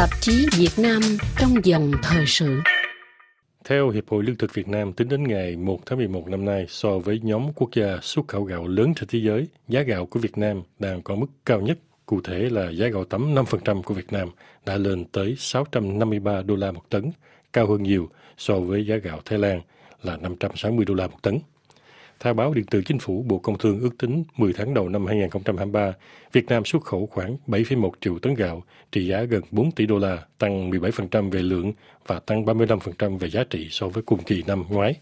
Tạp chí Việt Nam trong dòng thời sự. Theo Hiệp hội Lương thực Việt Nam, tính đến ngày 1 tháng 11 năm nay, so với nhóm quốc gia xuất khẩu gạo lớn trên thế giới, giá gạo của Việt Nam đang có mức cao nhất. Cụ thể là giá gạo tấm 5% của Việt Nam đã lên tới 653 đô la một tấn, cao hơn nhiều so với giá gạo Thái Lan là 560 đô la một tấn. Theo báo điện tử chính phủ, Bộ Công Thương ước tính 10 tháng đầu năm 2023, Việt Nam xuất khẩu khoảng 7,1 triệu tấn gạo, trị giá gần 4 tỷ đô la, tăng 17% về lượng và tăng 35% về giá trị so với cùng kỳ năm ngoái.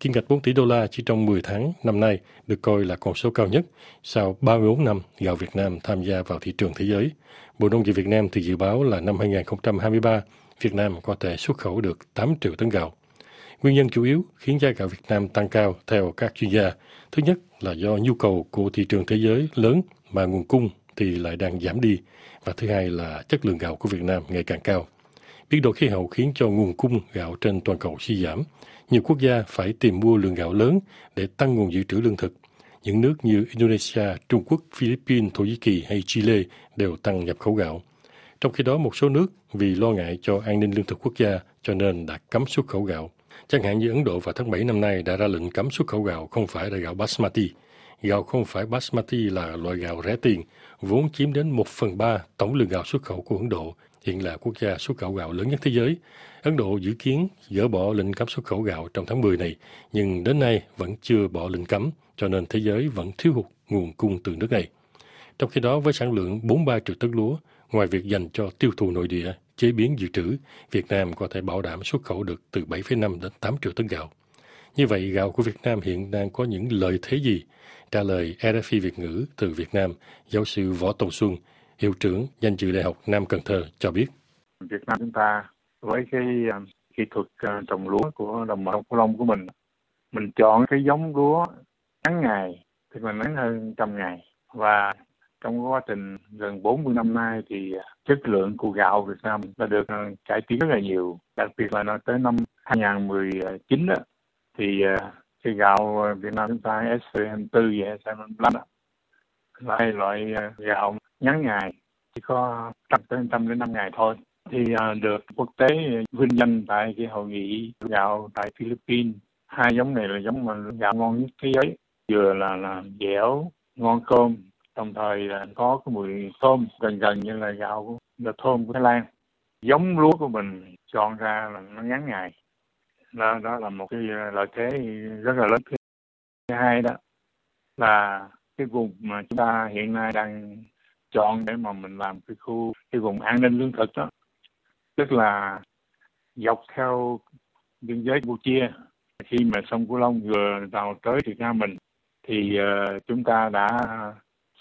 Kim ngạch 4 tỷ đô la chỉ trong 10 tháng năm nay được coi là con số cao nhất sau 34 năm gạo Việt Nam tham gia vào thị trường thế giới. Bộ Nông nghiệp Việt Nam thì dự báo là năm 2023, Việt Nam có thể xuất khẩu được 8 triệu tấn gạo. Nguyên nhân chủ yếu khiến giá gạo Việt Nam tăng cao theo các chuyên gia. Thứ nhất là do nhu cầu của thị trường thế giới lớn mà nguồn cung thì lại đang giảm đi. Và thứ hai là chất lượng gạo của Việt Nam ngày càng cao. Biến đổi khí hậu khiến cho nguồn cung gạo trên toàn cầu suy giảm. Nhiều quốc gia phải tìm mua lượng gạo lớn để tăng nguồn dự trữ lương thực. Những nước như Indonesia, Trung Quốc, Philippines, Thổ Nhĩ Kỳ hay Chile đều tăng nhập khẩu gạo. Trong khi đó, một số nước vì lo ngại cho an ninh lương thực quốc gia cho nên đã cấm xuất khẩu gạo. Chẳng hạn như Ấn Độ vào tháng 7 năm nay đã ra lệnh cấm xuất khẩu gạo không phải là gạo basmati. Gạo không phải basmati là loại gạo rẻ tiền, vốn chiếm đến 1 phần 3 tổng lượng gạo xuất khẩu của Ấn Độ, hiện là quốc gia xuất khẩu gạo lớn nhất thế giới. Ấn Độ dự kiến dỡ bỏ lệnh cấm xuất khẩu gạo trong tháng 10 này, nhưng đến nay vẫn chưa bỏ lệnh cấm, cho nên thế giới vẫn thiếu hụt nguồn cung từ nước này. Trong khi đó, với sản lượng 43 triệu tấn lúa, ngoài việc dành cho tiêu thụ nội địa, chế biến dự trữ, Việt Nam có thể bảo đảm xuất khẩu được từ 7,5 đến 8 triệu tấn gạo. Như vậy, gạo của Việt Nam hiện đang có những lợi thế gì? Trả lời RFI Việt ngữ từ Việt Nam, giáo sư Võ Tùng Xuân, hiệu trưởng danh dự Đại học Nam Cần Thơ cho biết. Việt Nam chúng ta với cái ờ, kỹ thuật ờ, trồng lúa của đồng bằng Cửu Long của mình, mình chọn cái giống lúa ngắn ngày, thì mình ngắn hơn trăm ngày và trong quá trình gần 40 năm nay thì chất lượng của gạo Việt Nam đã được ờ, cải tiến rất là nhiều. Đặc biệt là nó tới năm 2019 đó, thì ờ, cái gạo ờ, Việt Nam chúng ta S24 và S25 là hai loại gạo ngắn ngày, chỉ có trăm tới trăm đến năm ngày thôi. Thì được quốc tế vinh danh tại cái hội nghị gạo tại Philippines. Hai giống này là giống mà gạo ngon nhất thế giới. Vừa là là dẻo, ngon cơm đồng thời là có cái mùi thơm gần gần như là gạo là thơm của Thái Lan. Giống lúa của mình chọn ra là nó ngắn ngày. Đó, đó là một cái ờ, lợi thế rất là lớn. Thứ hai đó là cái vùng mà chúng ta hiện nay đang chọn để mà mình làm cái khu cái vùng an ninh lương thực đó. Tức là dọc theo biên giới Campuchia khi mà sông Cửu Long vừa vào tới Việt Nam mình thì uh, chúng ta đã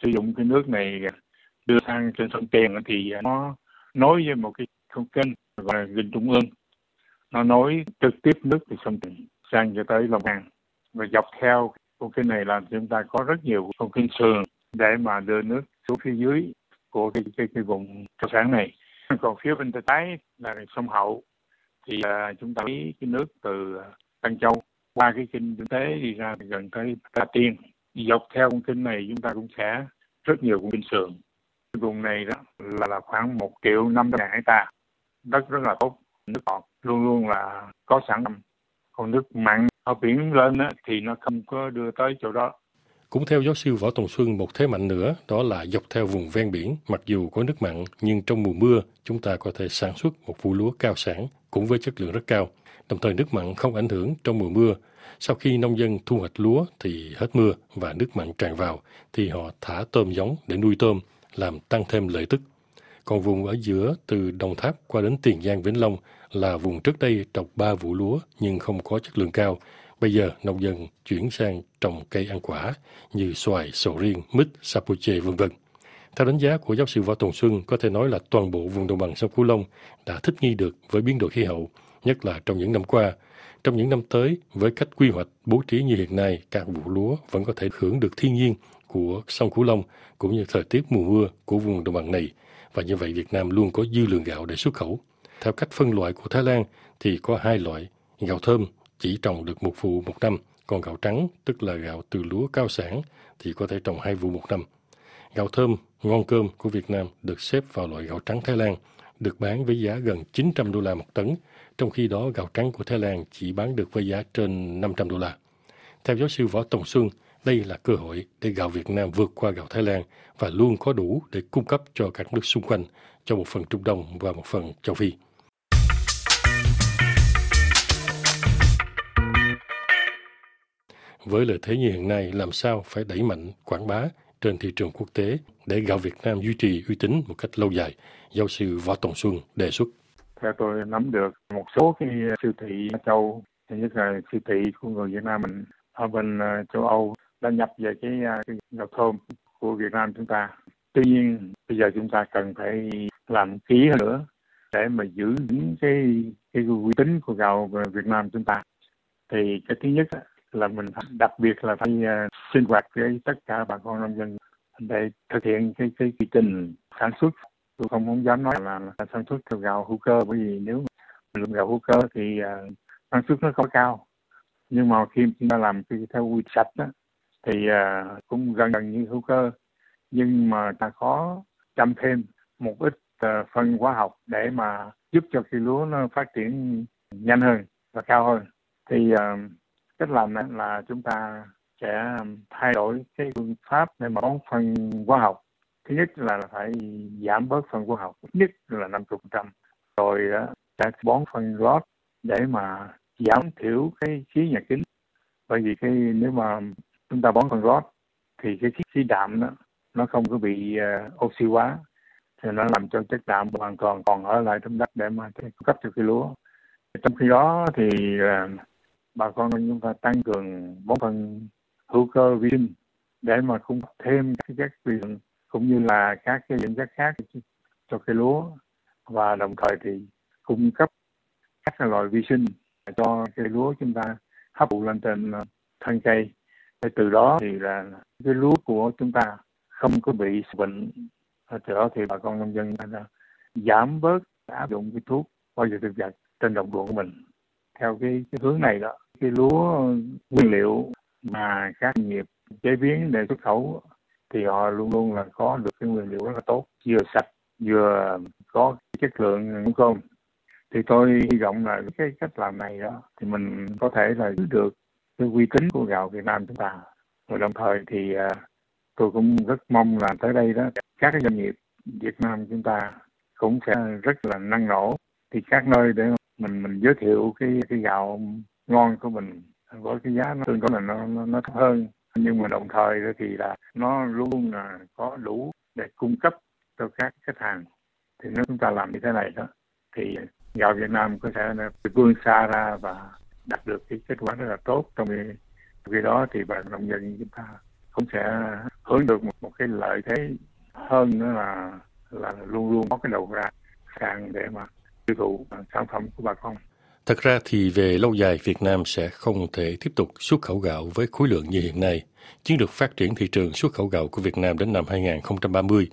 sử dụng cái nước này đưa sang trên sông Tiền thì nó nối với một cái con kênh gọi là kênh Trung ương. Nó nối trực tiếp nước từ sông Tiền sang cho tới Long An. Và dọc theo con kênh này là chúng ta có rất nhiều con kênh sườn để mà đưa nước xuống phía dưới của cái cái, cái vùng cao sản này. Còn phía bên tay trái là sông Hậu. Thì uh, chúng ta lấy cái nước từ à, Tân Châu qua cái kinh tế đi ra gần tới Cà Tiên dọc theo con kênh này chúng ta cũng sẽ rất nhiều vùng kinh sườn. Vùng này đó là, là khoảng một triệu năm trăm ngàn hecta đất rất là tốt nước ngọt luôn luôn là có sẵn còn nước mặn ở biển lên á, thì nó không có đưa tới chỗ đó. Cũng theo giáo sư Võ Tùng Xuân, một thế mạnh nữa đó là dọc theo vùng ven biển, mặc dù có nước mặn, nhưng trong mùa mưa chúng ta có thể sản xuất một vụ lúa cao sản cũng với chất lượng rất cao. Đồng thời nước mặn không ảnh hưởng trong mùa mưa sau khi nông dân thu hoạch lúa thì hết mưa và nước mặn tràn vào, thì họ thả tôm giống để nuôi tôm, làm tăng thêm lợi tức. Còn vùng ở giữa từ Đồng Tháp qua đến Tiền Giang Vĩnh Long là vùng trước đây trồng ba vụ lúa nhưng không có chất lượng cao. Bây giờ nông dân chuyển sang trồng cây ăn quả như xoài, sầu riêng, mít, sapoche vân vân. Theo đánh giá của giáo sư Võ Tùng Xuân, có thể nói là toàn bộ vùng đồng bằng sông Cửu Long đã thích nghi được với biến đổi khí hậu, nhất là trong những năm qua, trong những năm tới, với cách quy hoạch bố trí như hiện nay, các vụ lúa vẫn có thể hưởng được thiên nhiên của sông Cửu Long cũng như thời tiết mùa mưa của vùng đồng bằng này. Và như vậy Việt Nam luôn có dư lượng gạo để xuất khẩu. Theo cách phân loại của Thái Lan thì có hai loại. Gạo thơm chỉ trồng được một vụ một năm, còn gạo trắng tức là gạo từ lúa cao sản thì có thể trồng hai vụ một năm. Gạo thơm, ngon cơm của Việt Nam được xếp vào loại gạo trắng Thái Lan, được bán với giá gần 900 đô la một tấn, trong khi đó gạo trắng của Thái Lan chỉ bán được với giá trên 500 đô la. Theo giáo sư Võ Tòng Xuân, đây là cơ hội để gạo Việt Nam vượt qua gạo Thái Lan và luôn có đủ để cung cấp cho các nước xung quanh, cho một phần Trung Đông và một phần châu Phi. Với lợi thế như hiện nay, làm sao phải đẩy mạnh quảng bá trên thị trường quốc tế để gạo Việt Nam duy trì uy tín một cách lâu dài, giáo sư Võ Tòng Xuân đề xuất. Theo tôi nắm được một số cái siêu thị châu, nhất là siêu thị của người Việt Nam mình ở bên ờ, châu Âu đã nhập về cái, ờ, cái gạo thơm của Việt Nam chúng ta. Tuy nhiên bây giờ chúng ta cần phải làm kỹ hơn nữa để mà giữ những cái cái uy tín của gạo Việt Nam chúng ta. Thì cái thứ nhất là mình đặc biệt là phải ờ, sinh hoạt với tất cả bà con nông dân để thực hiện cái cái quy trình sản xuất. Tôi không muốn dám nói là, là sản xuất theo gạo hữu cơ bởi vì nếu lượng gạo hữu cơ thì uh, năng suất nó có cao. Nhưng mà khi chúng ta làm cái theo quy sạch đó, thì uh, cũng gần gần như hữu cơ. Nhưng mà ta có chăm thêm một ít uh, phân hóa học để mà giúp cho cây lúa nó phát triển nhanh hơn và cao hơn. Thì uh, cách làm này là chúng ta sẽ thay đổi cái phương pháp để mà bón phân hóa học. Thứ nhất là phải giảm bớt phân hóa học ít nhất là 50 trăm. Rồi ờ, sẽ bón phân lót để mà giảm thiểu cái khí nhà kính. Bởi vì cái nếu mà chúng ta bón phân lót thì cái khí đạm đó nó không có bị uh, oxy hóa. Thì nó làm cho chất đạm hoàn toàn còn ở lại trong đất để mà cung cấp cho cây lúa. Trong khi đó thì uh, bà con chúng ta tăng cường bón phân hữu cơ vi sinh để mà cung cấp thêm các chất vi lượng cũng như là các cái dưỡng chất khác cho cây lúa. Và đồng thời thì cung cấp các loại vi sinh cho cây lúa chúng ta hấp thụ lên trên ờ, thân cây. Để từ đó thì là cái lúa của chúng ta không có bị bệnh. Từ đó thì bà con nông dân giảm bớt áp dụng cái thuốc bao giờ thực vật trên đồng ruộng của mình. Theo cái, cái hướng này đó cái lúa nguyên liệu mà các doanh nghiệp chế biến để xuất khẩu thì họ luôn luôn là có được cái nguyên liệu rất là tốt, vừa sạch, vừa có chất lượng đúng không? thì tôi hy vọng là cái cách làm này đó thì mình có thể là giữ được cái uy tín của gạo Việt Nam chúng ta rồi đồng thời thì à, tôi cũng rất mong là tới đây đó, các cái doanh nghiệp Việt Nam chúng ta cũng sẽ rất là năng nổ thì các nơi để mình mình giới thiệu cái cái gạo ngon của mình với cái giá nó tương đối là nó, nó nó thấp hơn. Nhưng mà đồng thời thì là nó luôn là có đủ để cung cấp cho các khách hàng. Thì nếu chúng ta làm như thế này đó thì gạo Việt Nam có thể là vươn xa ra và đạt được cái kết quả rất là tốt trong khi, trong khi đó. Thì bà nông dân chúng ta cũng sẽ hướng được một, một cái lợi thế hơn nữa là là luôn luôn có cái đầu ra sàn để mà tiêu thụ sản phẩm của bà con. Thật ra thì về lâu dài Việt Nam sẽ không thể tiếp tục xuất khẩu gạo với khối lượng như hiện nay. Chiến lược phát triển thị trường xuất khẩu gạo của Việt Nam đến năm 2030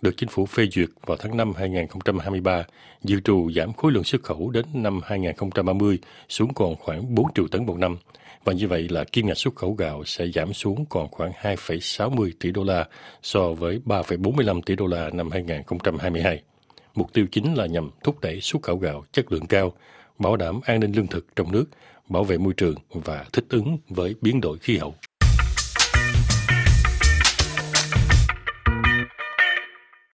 được chính phủ phê duyệt vào tháng 5 2023, dự trù giảm khối lượng xuất khẩu đến năm 2030 xuống còn khoảng 4 triệu tấn một năm. Và như vậy là kim ngạch xuất khẩu gạo sẽ giảm xuống còn khoảng 2,60 tỷ đô la so với 3,45 tỷ đô la năm 2022. Mục tiêu chính là nhằm thúc đẩy xuất khẩu gạo chất lượng cao, bảo đảm an ninh lương thực trong nước, bảo vệ môi trường và thích ứng với biến đổi khí hậu.